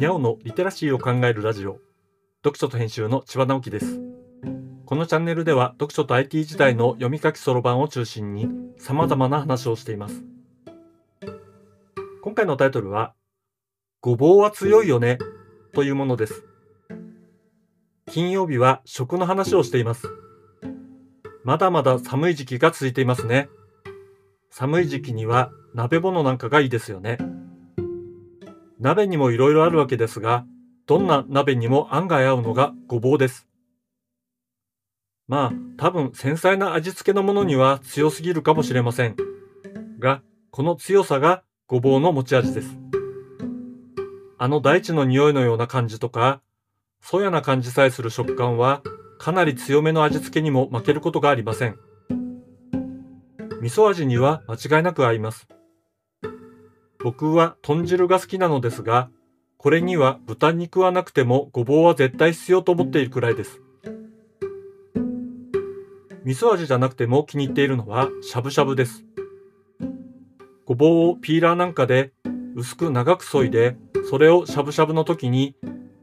にゃおのリテラシーを考えるラジオ。読書と編集の千葉直樹です。このチャンネルでは読書と IT 時代の読み書きそろばんを中心に様々な話をしています。今回のタイトルはごぼうは強いよねというものです。金曜日は食の話をしています。まだまだ寒い時期が続いていますね。寒い時期には鍋物なんかがいいですよね。鍋にもいろいろあるわけですが、どんな鍋にも案外合うのがごぼうです。まあ、多分繊細な味付けのものには強すぎるかもしれません。が、この強さがごぼうの持ち味です。あの大地の匂いのような感じとか、そやな感じさえする食感は、かなり強めの味付けにも負けることがありません。味噌味には間違いなく合います。僕は豚汁が好きなのですが、これには豚肉はなくてもごぼうは絶対必要と思っているくらいです。味噌味じゃなくても気に入っているのはしゃぶしゃぶです。ごぼうをピーラーなんかで薄く長く削いで、それをしゃぶしゃぶの時に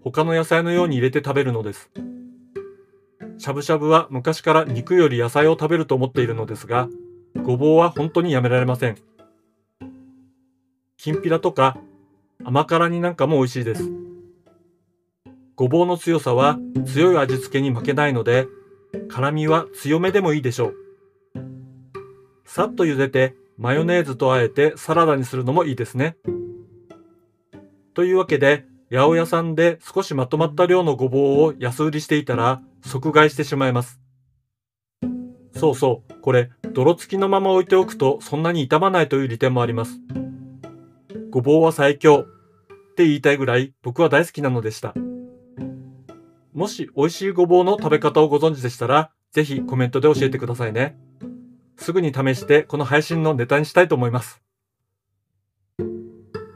他の野菜のように入れて食べるのです。しゃぶしゃぶは昔から肉より野菜を食べると思っているのですが、ごぼうは本当にやめられません。きんぴらとか甘辛煮なんかも美味しいです。ごぼうの強さは強い味付けに負けないので、辛みは強めでもいいでしょう。さっと茹でてマヨネーズとあえてサラダにするのもいいですね。というわけで、八百屋さんで少しまとまった量のごぼうを安売りしていたら即買いしてしまいます。そうそう、これ、泥付きのまま置いておくとそんなに傷まないという利点もあります。ごぼうは最強って言いたいぐらい僕は大好きなのでした。もし美味しいごぼうの食べ方をご存知でしたら、ぜひコメントで教えてくださいね。すぐに試してこの配信のネタにしたいと思います。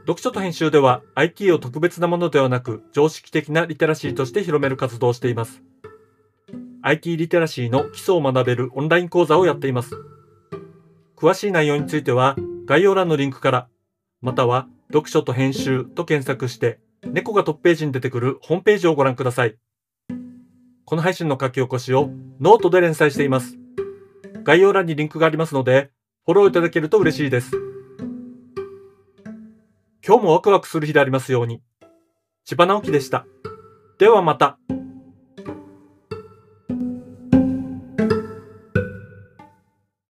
読書と編集では IT を特別なものではなく常識的なリテラシーとして広める活動をしています。IT リテラシーの基礎を学べるオンライン講座をやっています。詳しい内容については概要欄のリンクから、または読書と編集と検索して、猫がトップページに出てくるホームページをご覧ください。この配信の書き起こしをノートで連載しています。概要欄にリンクがありますので、フォローいただけると嬉しいです。今日もワクワクする日でありますように。千葉直樹でした。ではまた。